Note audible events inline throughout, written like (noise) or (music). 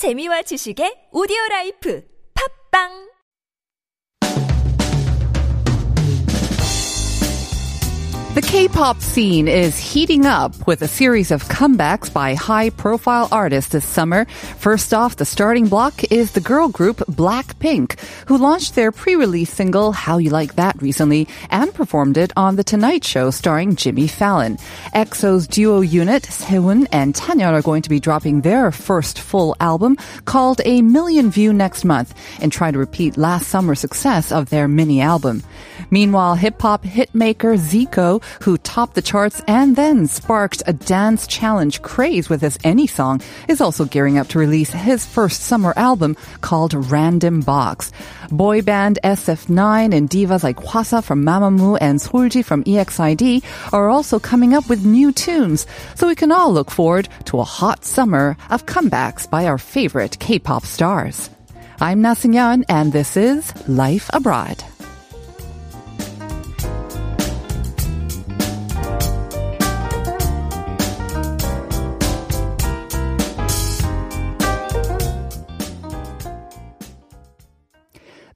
재미와 지식의 오디오 라이프. 팝빵 The K-pop scene is heating up with a series of comebacks by high-profile artists this summer. First off, the starting block is the girl group Blackpink, who launched their pre-release single How You Like That recently and performed it on The Tonight Show starring Jimmy Fallon. EXO's duo unit Sehun and Chanyeol are going to be dropping their first full album called A Million View next month and try to repeat last summer's success of their mini album. Meanwhile, hip-hop hitmaker Zico, who topped the charts and then sparked a dance challenge craze with his Any song, is also gearing up to release his first summer album called Random Box. Boy band SF9 and divas like Hwasa from Mamamoo and Solji from EXID are also coming up with new tunes, so we can all look forward to a hot summer of comebacks by our favorite K-pop stars. I'm Na and this is Life Abroad.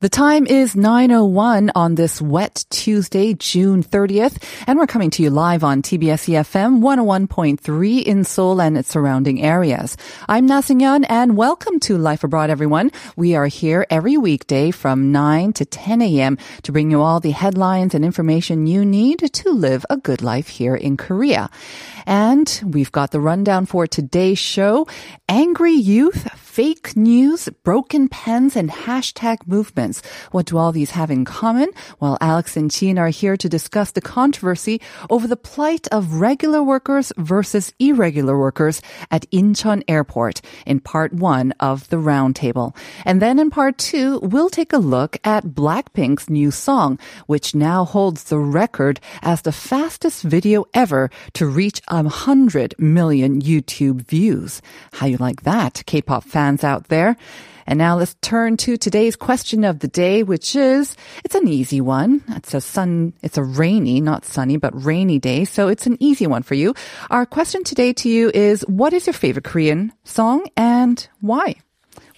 The time is 9.01 on this wet Tuesday, June 30th, and we're coming to you live on TBS EFM 101.3 in Seoul and its surrounding areas. I'm Na and welcome to Life Abroad, everyone. We are here every weekday from 9 to 10 a.m. to bring you all the headlines and information you need to live a good life here in Korea. And we've got the rundown for today's show. Angry youth, fake news, broken pens, and hashtag movements. What do all these have in common? Well, Alex and Jean are here to discuss the controversy over the plight of regular workers versus irregular workers at Incheon Airport in part one of the roundtable. And then in part two, we'll take a look at Blackpink's new song, which now holds the record as the fastest video ever to reach 100 million YouTube views. How you like that, K-pop fans out there? And now let's turn to today's question of the day, which is, it's an easy one. It's a sun, it's a rainy, not sunny, but rainy day. So it's an easy one for you. Our question today to you is, what is your favorite Korean song and why?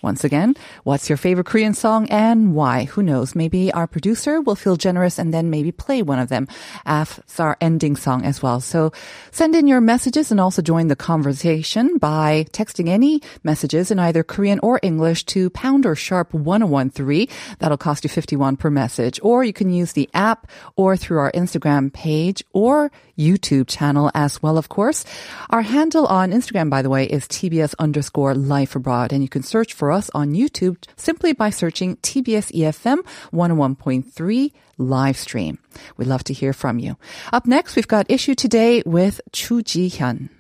Once again, what's your favorite Korean song and why? Who knows? Maybe our producer will feel generous and then maybe play one of them as our ending song as well. So send in your messages and also join the conversation by texting any messages in either Korean or English to pound or sharp 1013. That'll cost you 51 per message. Or you can use the app or through our Instagram page or YouTube channel as well, of course. Our handle on Instagram, by the way, is TBS underscore life abroad. And you can search for us on YouTube simply by searching TBS EFM 101.3 live stream. We'd love to hear from you. Up next, we've got issue today with Chu Ji-hyun.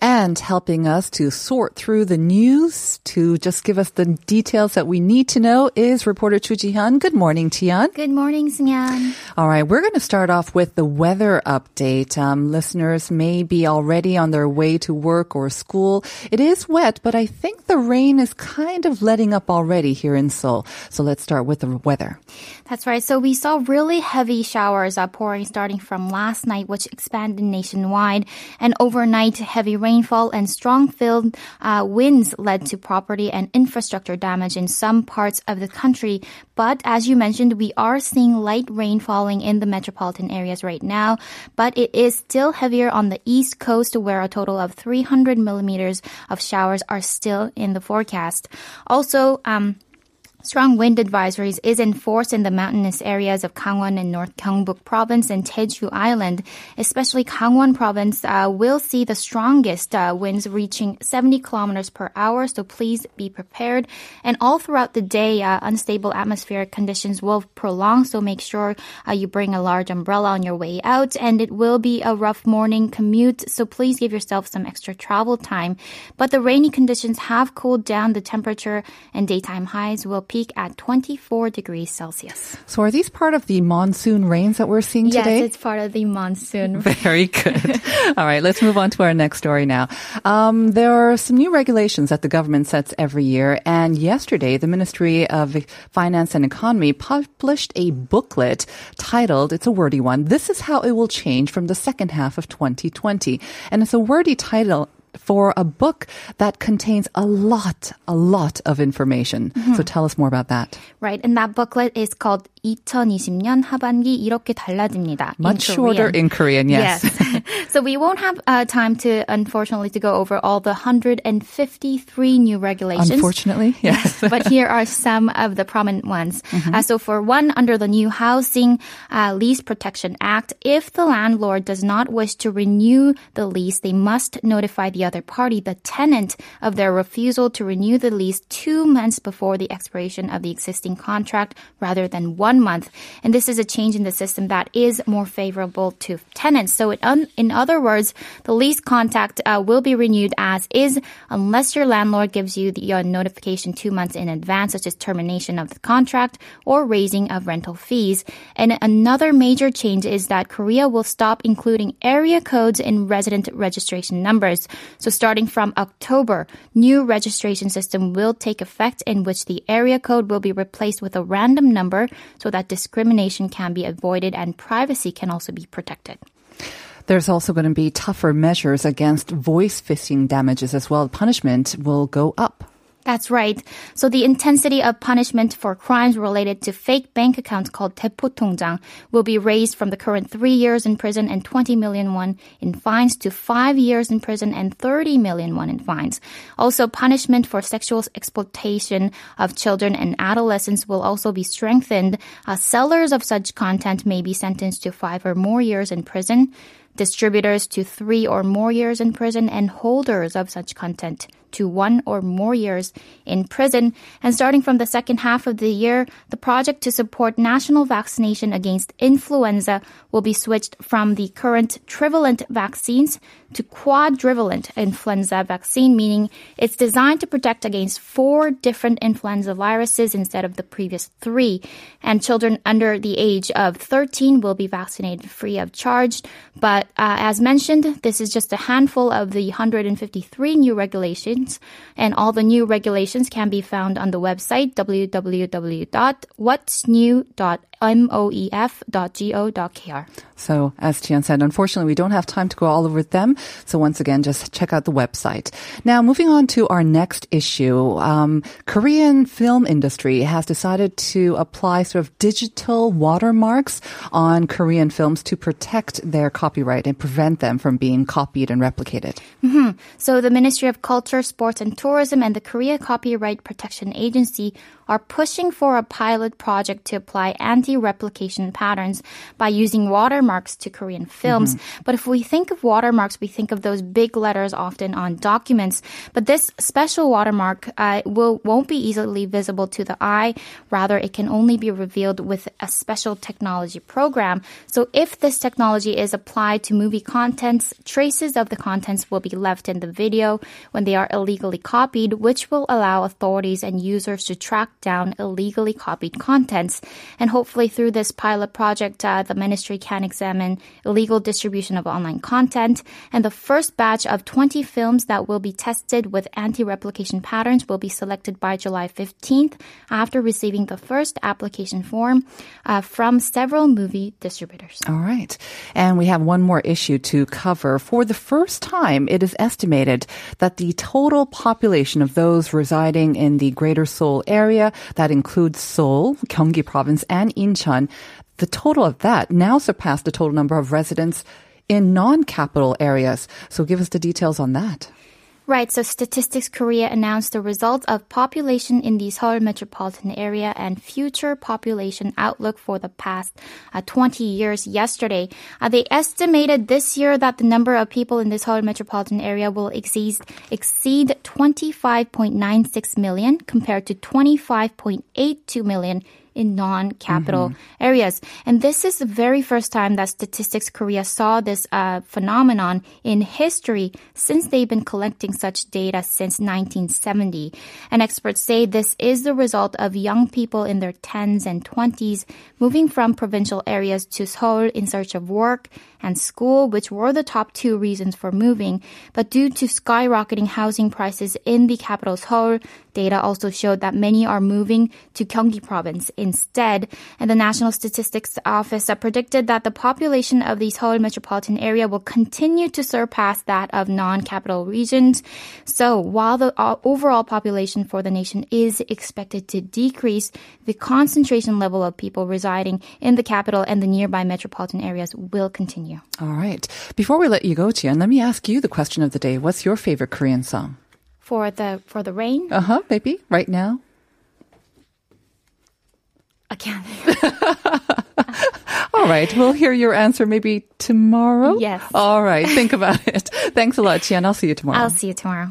And helping us to sort through the news, to just give us the details that we need to know is reporter Chu Ji-hyun. Good morning, Tian. Good morning, Sinyan. All right, we're going to start off with the weather update. Um, listeners may be already on their way to work or school. It is wet, but I think the rain is kind of letting up already here in Seoul. So let's start with the weather. That's right. So we saw really heavy showers pouring starting from last night, which expanded nationwide. And overnight, heavy rainfall and strong field uh, winds led to property and infrastructure damage in some parts of the country. But as you mentioned, we are seeing light rain falling in the metropolitan areas right now. But it is still heavier on the east coast, where a total of 300 millimeters of showers are still in the forecast. Also, um, Strong wind advisories is enforced in the mountainous areas of Gangwon and North Gyeongbuk Province and Jeju Island. Especially Gangwon Province uh, will see the strongest uh, winds reaching 70 kilometers per hour, so please be prepared. And all throughout the day, uh, unstable atmospheric conditions will prolong, so make sure uh, you bring a large umbrella on your way out. And it will be a rough morning commute, so please give yourself some extra travel time. But the rainy conditions have cooled down. The temperature and daytime highs will peak at 24 degrees Celsius. So are these part of the monsoon rains that we're seeing Yes, today? it's part of the monsoon. (laughs) Very good. (laughs) All right, let's move on to our next story now. Um, there are some new regulations that the government sets every year, and yesterday the Ministry of Finance and Economy published a booklet titled, it's a wordy one, This is How It Will Change from the Second Half of 2020. And it's a wordy title for a book that contains a lot, a lot of information. Mm-hmm. So tell us more about that. Right, and that booklet is called 2020년 하반기 이렇게 달라집니다. in Much shorter Korean. in Korean, yes. (laughs) so we won't have uh, time to, unfortunately, to go over all the 153 new regulations. Unfortunately, (laughs) yes. but here are some of the prominent ones. Mm-hmm. Uh, so for one, under the new Housing uh, Lease Protection Act, if the landlord does not wish to renew the lease, they must notify the other party, the tenant, of their refusal to renew the lease two months before the expiration of the existing contract rather than one month. And this is a change in the system that is more favorable to tenants. So un- in other words, the lease contact uh, will be renewed as is unless your landlord gives you the uh, notification two months in advance, such as termination of the contract or raising of rental fees. And another major change is that Korea will stop including area codes in resident registration numbers. So starting from October, new registration system will take effect in which the area code will be replaced with a random number so that discrimination can be avoided and privacy can also be protected. There's also going to be tougher measures against voice phishing damages as well. Punishment will go up. That's right. So the intensity of punishment for crimes related to fake bank accounts called 대포통장 will be raised from the current three years in prison and 20 million won in fines to five years in prison and 30 million won in fines. Also, punishment for sexual exploitation of children and adolescents will also be strengthened. Uh, sellers of such content may be sentenced to five or more years in prison distributors to three or more years in prison, and holders of such content to one or more years in prison. And starting from the second half of the year, the project to support national vaccination against influenza will be switched from the current trivalent vaccines to quadrivalent influenza vaccine, meaning it's designed to protect against four different influenza viruses instead of the previous three. And children under the age of 13 will be vaccinated free of charge. But uh, as mentioned, this is just a handful of the 153 new regulations and all the new regulations can be found on the website www.what'snew.moef.go.kr. So, as Tian said, unfortunately, we don't have time to go all over them. So, once again, just check out the website. Now, moving on to our next issue, um, Korean film industry has decided to apply sort of digital watermarks on Korean films to protect their copyright and prevent them from being copied and replicated. Mm-hmm. So, the Ministry of Culture, Sports and Tourism and the Korea Copyright Protection Agency are pushing for a pilot project to apply anti-replication patterns by using watermarks to Korean films. Mm-hmm. But if we think of watermarks, we think of those big letters often on documents. But this special watermark uh, will won't be easily visible to the eye. Rather, it can only be revealed with a special technology program. So if this technology is applied to movie contents, traces of the contents will be left in the video when they are illegally copied, which will allow authorities and users to track down illegally copied contents. And hopefully, through this pilot project, uh, the ministry can examine illegal distribution of online content. And the first batch of 20 films that will be tested with anti replication patterns will be selected by July 15th after receiving the first application form uh, from several movie distributors. All right. And we have one more issue to cover. For the first time, it is estimated that the total population of those residing in the Greater Seoul area, that includes Seoul, Gyeonggi Province, and Incheon, the total of that now surpassed the total number of residents in non-capital areas. So give us the details on that. Right, so Statistics Korea announced the results of population in the Seoul metropolitan area and future population outlook for the past uh, 20 years yesterday. Uh, they estimated this year that the number of people in the Seoul metropolitan area will exceed, exceed 25.96 million compared to 25.82 million in non-capital mm-hmm. areas. And this is the very first time that Statistics Korea saw this uh, phenomenon in history since they've been collecting such data since 1970. And experts say this is the result of young people in their 10s and 20s moving from provincial areas to Seoul in search of work and school, which were the top two reasons for moving. But due to skyrocketing housing prices in the capital Seoul, data also showed that many are moving to Gyeonggi province instead. And the National Statistics Office predicted that the population of the Seoul metropolitan area will continue to surpass that of non-capital regions. So while the uh, overall population for the nation is expected to decrease, the concentration level of people residing in the capital and the nearby metropolitan areas will continue. All right. Before we let you go, Jian, let me ask you the question of the day. What's your favorite Korean song? For the for the rain, Uh huh, maybe right now. I can't. (laughs) All right, we'll hear your answer maybe tomorrow. Yes. All right, think about it. Thanks a lot, Jian. I'll see you tomorrow. I'll see you tomorrow.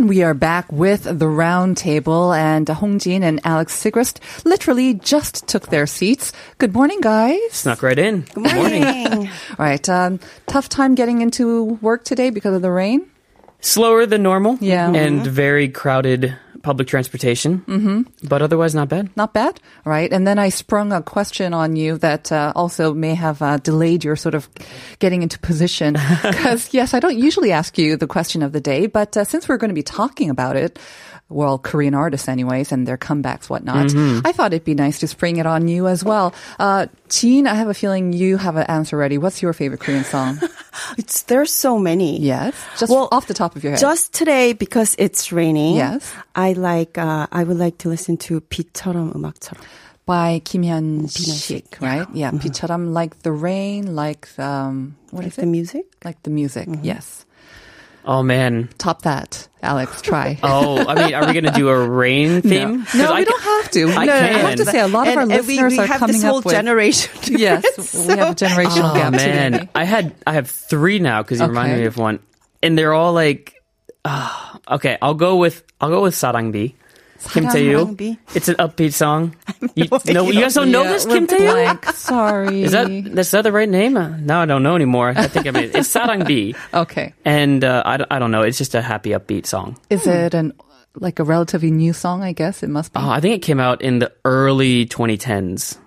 And we are back with the round table, and Hong Jin and Alex Sigrist literally just took their seats. Good morning, guys. Snuck right in. Good morning. (laughs) All right, um, tough time getting into work today because of the rain. Slower than normal. Yeah. And very crowded public transportation. Mm-hmm. But otherwise, not bad. Not bad, right? And then I sprung a question on you that uh, also may have uh, delayed your sort of getting into position. (laughs) Because, yes, I don't usually ask you the question of the day, but uh, since we're going to be talking about it, well, Korean artists, anyways, and their comebacks, whatnot, I thought it'd be nice to spring it on you as well. Uh, Jean, I have a feeling you have an answer ready. What's your favorite Korean song? (laughs) It's there's so many. Yes. Just well, off the top of your head. Just today because it's raining. Yes. I like uh, I would like to listen to 비처럼 음악처럼 by Kim Hyun Sik, right? Yeah, mm-hmm. like the rain, like um, what like is the it? music, like the music. Mm-hmm. Yes. Oh, man. Top that, Alex. Try. (laughs) Oh, I mean, are we going to do a rain theme? no, I we ca- don't have to. I no, I have to say, a lot of our and, and we, listeners we are have coming this whole up with. generation. Yes, it, we have a generational Oh, gap man. today. I had, I have three now because you reminded me of one. And they're all like, ah, okay, I'll go with, I'll go with Sarangbi. Kim Sarangbi? Tae It's an upbeat song. (laughs) You, no no, you guys don't know Yeah, this Kim Tae blank. Sorry. Is that, is that the right name? Uh, Now I don't know anymore. I think I mean, it's Sarangbi. (laughs) okay? And uh, I, don't- I don't know. It's just a happy, upbeat song. Is it an like a relatively new song? I guess it must be. Oh, I think it came out in the early 2010s.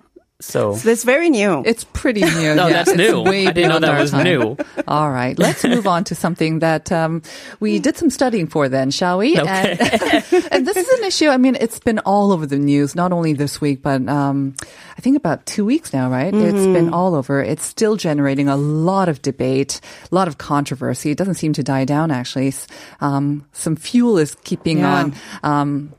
So, So it's very new. It's pretty new. (laughs) No, yes. that's It's new. way I didn't know that was time. new. All right, let's move on to something that um, we did some studying for. Then, shall we? Okay. And, (laughs) and this is an issue. I mean, it's been all over the news, not only this week, but um, I think about two weeks now. Right? It's been all over. It's still generating a lot of debate, a lot of controversy. It doesn't seem to die down. Actually, um, some fuel is keeping Yeah. on.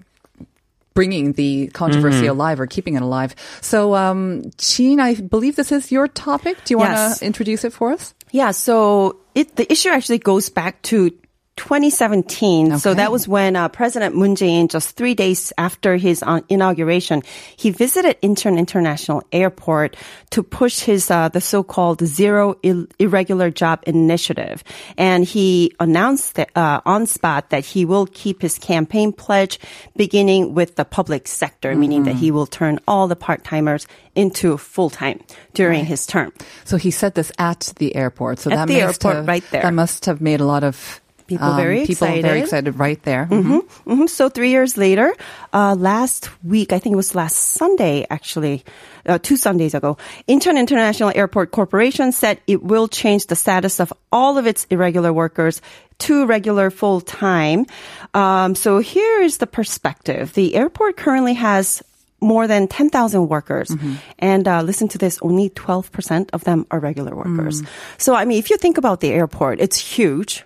Bringing the controversy alive or keeping it alive. So, um, Jean, I believe this is your topic. Do you want to introduce it for us? Yeah, so it the issue actually goes back to 2017. So that was when uh, President Moon Jae-in, just three days after his uh, inauguration, he visited Incheon International Airport to push his uh, the so-called Zero Ill- Irregular Job Initiative, and he announced that, uh, on spot that he will keep his campaign pledge, beginning with the public sector, meaning that he will turn all the part timers into full time during his term. So he said this at the airport. So At that the airport, have, right there. That must have made a lot of People very excited. people very excited. excited right there. hmm So three years later, uh, last week, I think it was last Sunday, actually, uh, two Sundays ago, Incheon International Airport Corporation said it will change the status of all of its irregular workers to regular full time. Um, so here is the perspective. The airport currently has more than 10,000 workers. And uh, listen to this, only 12% of them are regular workers. So, I mean, if you think about the airport, it's huge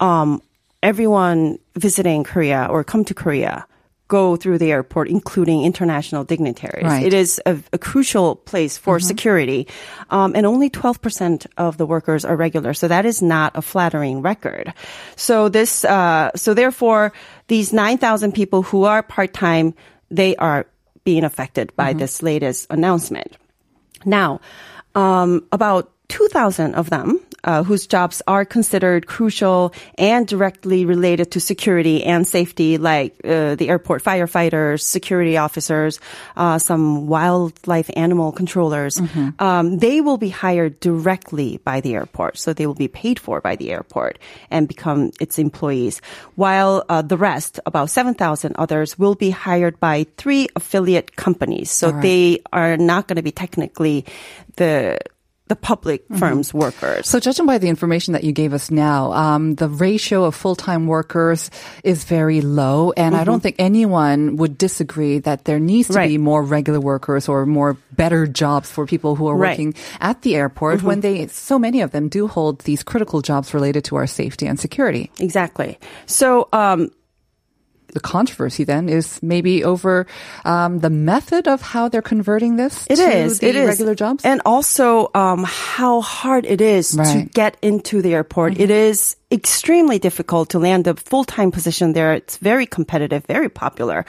um, everyone visiting Korea or come to Korea go through the airport, including international dignitaries. Right. It is a, a crucial place for security. Um, and only 12% of the workers are regular. So that is not a flattering record. So this, uh, so therefore, these 9,000 people who are part-time, they are being affected by this latest announcement. Now, um, about 2,000 of them, uh, whose jobs are considered crucial and directly related to security and safety, like uh, the airport firefighters, security officers, uh, some wildlife animal controllers, um, they will be hired directly by the airport. So they will be paid for by the airport and become its employees. While uh, the rest, about 7,000 others, will be hired by three affiliate companies. So they are not going to be technically the the public firms workers. So, judging by the information that you gave us now, um, the ratio of full time workers is very low. And I don't think anyone would disagree that there needs to Mm-hmm. Right. be more regular workers or more better jobs for people who are Right. working at the airport Mm-hmm. when they, so many of them do hold these critical jobs related to our safety and security. Exactly. So, um, The controversy then is maybe over um, the method of how they're converting this It to is. the it is. regular jobs. And also, um, how hard it is to Right. Mm-hmm. get into the airport. It is extremely difficult to land a full-time position there. It's very competitive, very popular.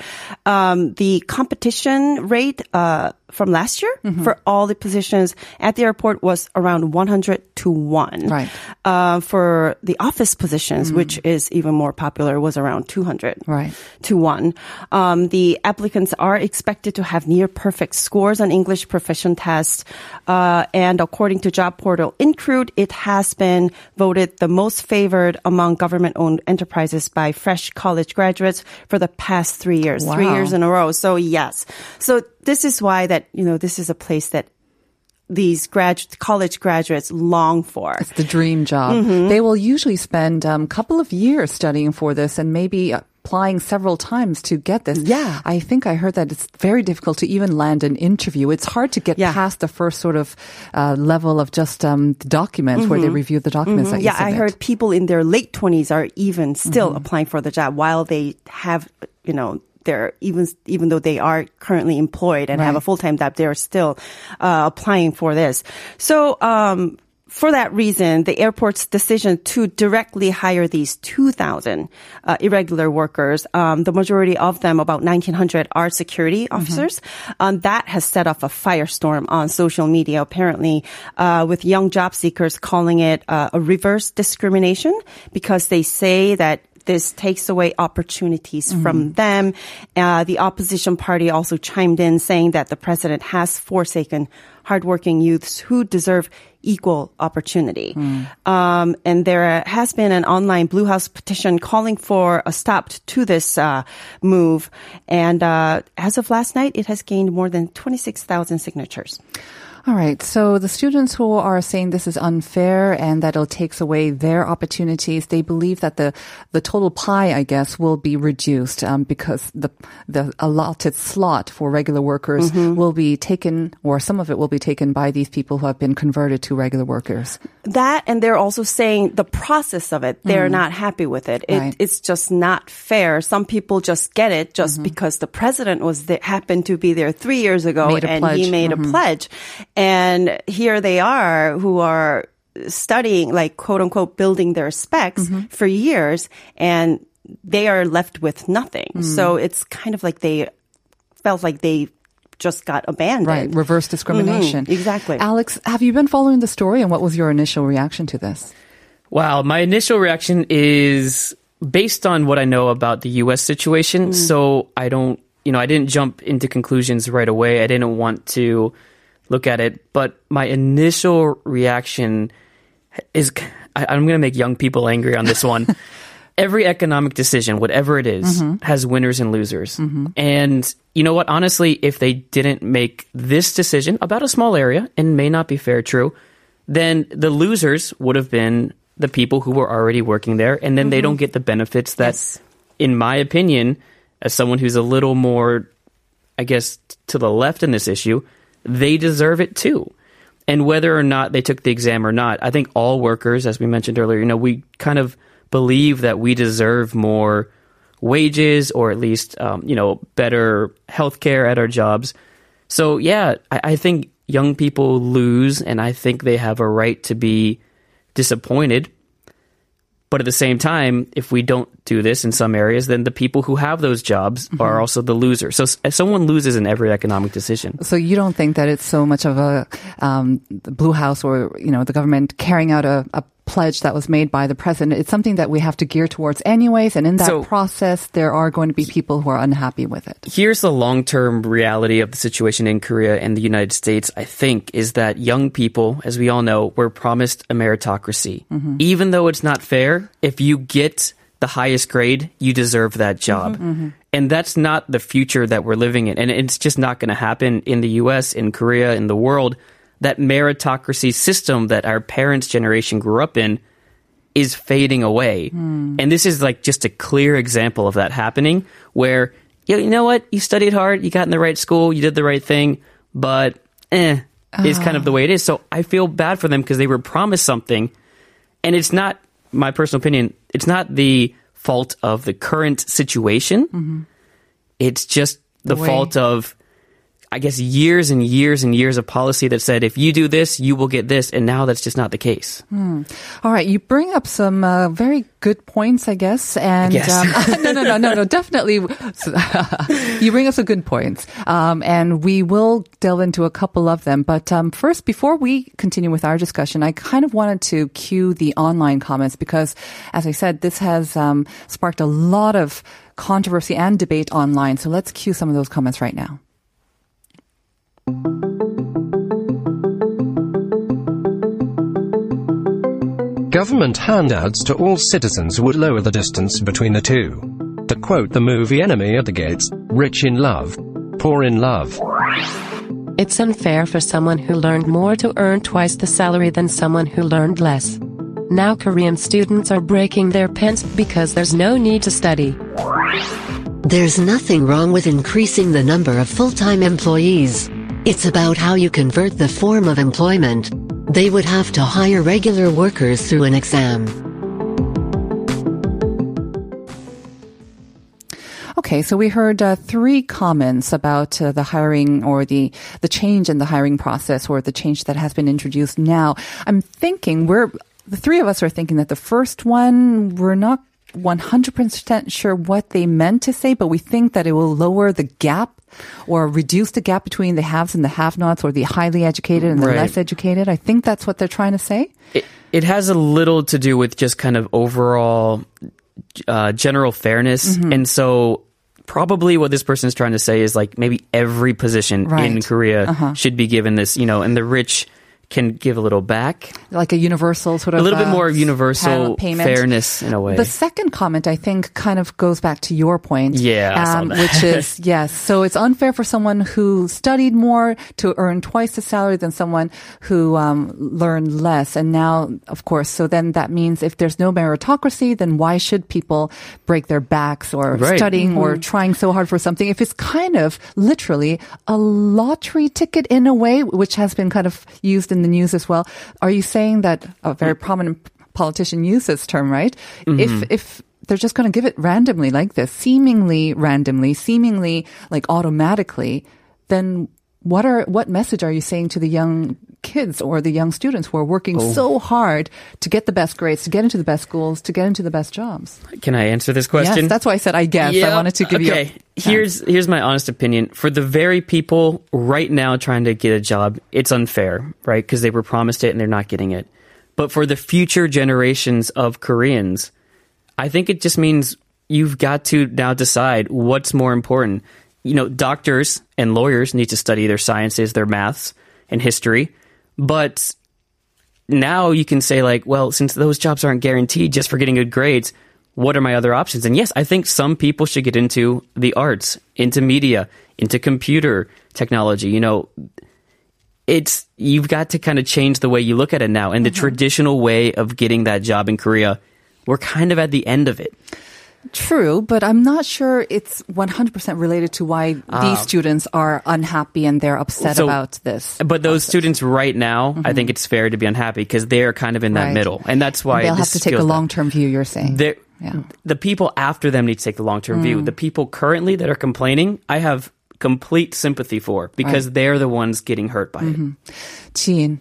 Um, the competition rate, uh, from last year Mm-hmm. for all the positions at the airport was around 100 to 1. Right. Uh, for the office positions, which is even more popular, was around 200 Right. to one. Um, the applicants are expected to have near perfect scores on English proficient tests. Uh, and according to job portal Incruit, it has been voted the most favored among government owned enterprises by fresh college graduates for the past three years, three years in a row. So yes. So this is why that, you know, this is a place that these grad college graduates long for. It's the dream job. Mm-hmm. They will usually spend a um, couple of years studying for this and maybe applying several times to get this. Yeah. I think I heard that it's very difficult to even land an interview. It's hard to get Yeah. past the first sort of uh, level of just um, the documents where they review the documents that you Mm-hmm. Yeah, I heard people in their late 20s are even still Mm-hmm. applying for the job while they have, you know, they're even even though they are currently employed and have a full time job, they're still uh, applying for this. So. Um, for that reason, the airport's decision to directly hire these 2,000 uh, irregular workers, um, the majority of them, about 1,900, are security officers. Um, that has set off a firestorm on social media, apparently, uh, with young job seekers calling it uh, a reverse discrimination because they say that this takes away opportunities from them. Uh, the opposition party also chimed in saying that the president has forsaken hardworking youths who deserve equal opportunity. Um, and there has been an online Blue House petition calling for a stop to this uh, move. And uh, as of last night, it has gained more than 26,000 signatures. All right. So the students who are saying this is unfair and that it takes away their opportunities, they believe that the the total pie, I guess, will be reduced um, because the the allotted slot for regular workers will be taken, or some of it will be taken by these people who have been converted to regular workers. That and they're also saying the process of it, they're not happy with it. it. Right. It's just not fair. Some people just get it just Mm-hmm. because the president was there, happened to be there three years ago and pledge. he made a pledge. And here they are who are studying, like quote unquote, building their specs Mm-hmm. for years and they are left with nothing. Mm. So it's kind of like they felt like they just got abandoned. Right. Reverse discrimination. Mhm, exactly. Alex, have you been following the story and what was your initial reaction to this? Wow, my initial reaction is based on what I know about the US situation. So I don't, you know, I didn't jump into conclusions right away. I didn't want to look at it. But my initial reaction is I, I'm going to make young people angry on this one. (laughs) Every economic decision, whatever it is, mm-hmm. has winners and losers. Mm-hmm. And you know what? Honestly, if they didn't make this decision about a small area, and may not be fair, true, then the losers would have been the people who were already working there, and then they mm-hmm. don't get the benefits that, Yes. in my opinion, as someone who's a little more, I guess, to the left in this issue, they deserve it too. And whether or not they took the exam or not, I think all workers, as we mentioned earlier, you know, we kind of believe that we deserve more wages or at least, um, you know, better health care at our jobs. So, yeah, I, I think young people lose, and I think they have a right to be disappointed. But at the same time, if we don't do this in some areas, then the people who have those jobs are also the losers. So s- someone loses in every economic decision. So you don't think that it's so much of a um, the Blue House or you know the government carrying out a, a pledge that was made by the president? It's something that we have to gear towards anyways, and in that So- process, there are going to be people who are unhappy with it. Here's the long term reality of the situation in Korea and the United States, I think, is that young people, as we all know, were promised a meritocracy. Mm-hmm. Even though it's not fair, if you get the highest grade, you deserve that mm-hmm. job. Mm-hmm. And that's not the future that we're living in. And it's just not going to happen in the US, in Korea, in the world. That meritocracy system that our parents' generation grew up in is fading away. Hmm. And this is like just a clear example of that happening where, you know what? You studied hard, you got in the right school, you did the right thing, but eh, is kind of the ah. way it is. So I feel bad for them because they were promised something. And it's not, my personal opinion, it's not the fault of the current situation. Mm-hmm. It's just the, The fault of, I guess, years and years and years of policy that said, if you do this, you will get this. And now that's just not the case. All right, you bring up some uh, very good points, I guess. And guess. Um, (laughs) no, no, no, no, no, definitely. (laughs) you bring up some good points, um, and we will delve into a couple of them. But um, first, before we continue with our discussion, I kind of wanted to cue the online comments because, as I said, this has um, sparked a lot of controversy and debate online. So let's cue some of those comments right now. Government handouts to all citizens would lower the distance between the two. To quote the movie Enemy at the Gates, rich in love, poor in love. It's unfair for someone who learned more to earn twice the salary than someone who learned less. Now Korean students are breaking their pants because there's no need to study. There's nothing wrong with increasing the number of full-time employees. It's about how you convert the form of employment. They would have to hire regular workers through an exam. Okay, so we heard uh, three comments about uh, the hiring or the the change in the hiring process or the change that has been introduced now. I'm thinking we're the three of us are thinking that the first one we're not 100% sure what they meant to say, but we think that it will lower the gap or reduce the gap between the haves and the have-nots or the highly educated and the Right. less educated. I think that's what they're trying to say. It, it has a little to do with just kind of overall uh, general fairness. Mm-hmm. And so, probably what this person is trying to say is like maybe every position in Right. Uh-huh. Korea should be given this, you know, and the rich can give a little back. Like a universal sort of A little bit uh, more universal payment. fairness in a way. The second comment, I think, kind of goes back to your point. Yeah, that. which (laughs) is, yes. So it's unfair for someone who studied more to earn twice the salary than someone who um, learned less. And now, of course, so then that means if there's no meritocracy, then why should people break their backs or Right. studying or trying so hard for something if it's kind of literally a lottery ticket in a way, which has been kind of used in the news as well. Are you saying that a very prominent politician used this term, right? If, mm-hmm. if, they're just going to give it randomly like this, seemingly randomly, seemingly like automatically, then what are what message are you saying to the young kids or the young students who are working oh. so hard to get the best grades, to get into the best schools, to get into the best jobs? can I answer this question? Yes, that's why I said I guess. I wanted to give okay. you. Here's here's my honest opinion. For the very people right now trying to get a job, it's unfair, right? Because they were promised it and they're not getting it. But for the future generations of Koreans, I think it just means you've got to now decide what's more important. You know, doctors and lawyers need to study their sciences, their maths, and history. But now you can say like, well, since those jobs aren't guaranteed just for getting good grades, what are my other options? And yes, I think some people should get into the arts, into media, into computer technology. You know, it's you've got to kind of change the way you look at it now. And the mm-hmm. traditional way of getting that job in Korea, we're kind of at the end of it. True, but I'm not sure it's 100% related to why these um, students are unhappy and they're upset So- about this. But those students right now, I mm-hmm. think it's fair to be unhappy because they're kind of in that Right. middle, and that's why They'll have to take a long term view, you're saying. They're- Yeah. The people after them need to take the long term view. The people currently that are complaining, I have complete sympathy for because they're the ones getting hurt by it. Jean,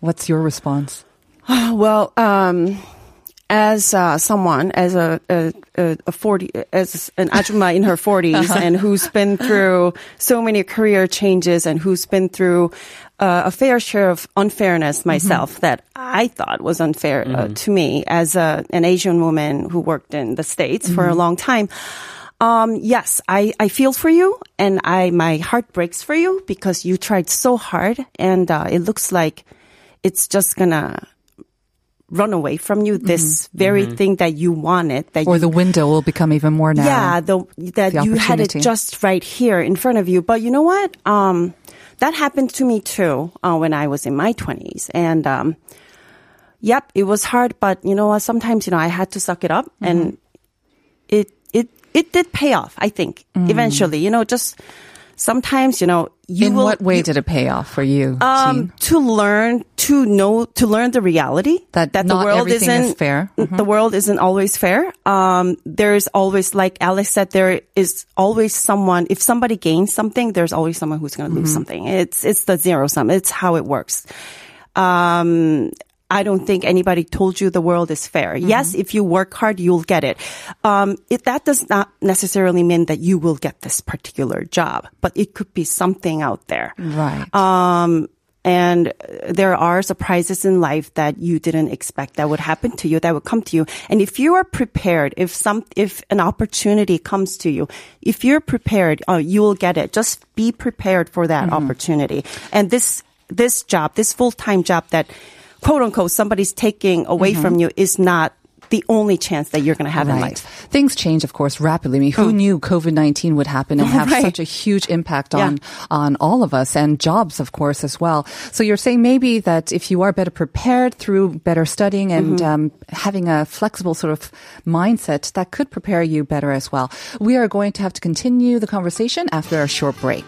what's your response? (sighs) Well, um, as uh, someone, as a, a, a, 40, as an ajumma in her 40s and who's been through so many career changes and who's been through uh, a fair share of unfairness myself that I thought was unfair uh, to me as a, an Asian woman who worked in the States for a long time. Um, yes, I, I feel for you and I, my heart breaks for you because you tried so hard and, uh, it looks like it's just gonna run away from you. This very thing that you wanted that Or you the window will become even more narrow. yeah, the, that The you had it just right here in front of you. But you know what? Um, that happened to me too uh, when I was in my twenties, and um, yep, it was hard. But you know what? Sometimes you know I had to suck it up, Mm-hmm. and it it it did pay off. I think eventually, you know, just sometimes you know you. In will. what way you- did it pay off for you? Um, to learn, to know, to learn the reality That that the world isn't is fair. Mm-hmm. The world isn't always fair. Um, there's always, like Alex said, there is always someone. If somebody gains something, there's always someone who's going to lose Mm-hmm. something. It's it's the zero sum. It's how it works. Um, I don't think anybody told you the world is fair. Mm-hmm. Yes, if you work hard, you'll get it. Um, it. That does not necessarily mean that you will get this particular job, but it could be something out there. right. Um, and there are surprises in life that you didn't expect that would happen to you, that would come to you. And if you are prepared, if some, if an opportunity comes to you, if you're prepared, uh, you will get it. Just be prepared for that Mm-hmm. opportunity. And this, this job, this full-time job that quote unquote somebody's taking away from you is not the only chance that you're going to have in Mm-hmm. Life. Things change, of course, rapidly. I mean, who knew COVID nineteen would happen and (laughs) have Right. such a huge impact Yeah. on on all of us and jobs, of course, as well. So you're saying maybe that if you are better prepared through better studying and Mm-hmm. um, having a flexible sort of mindset, that could prepare you better as well. We are going to have to continue the conversation after a short break.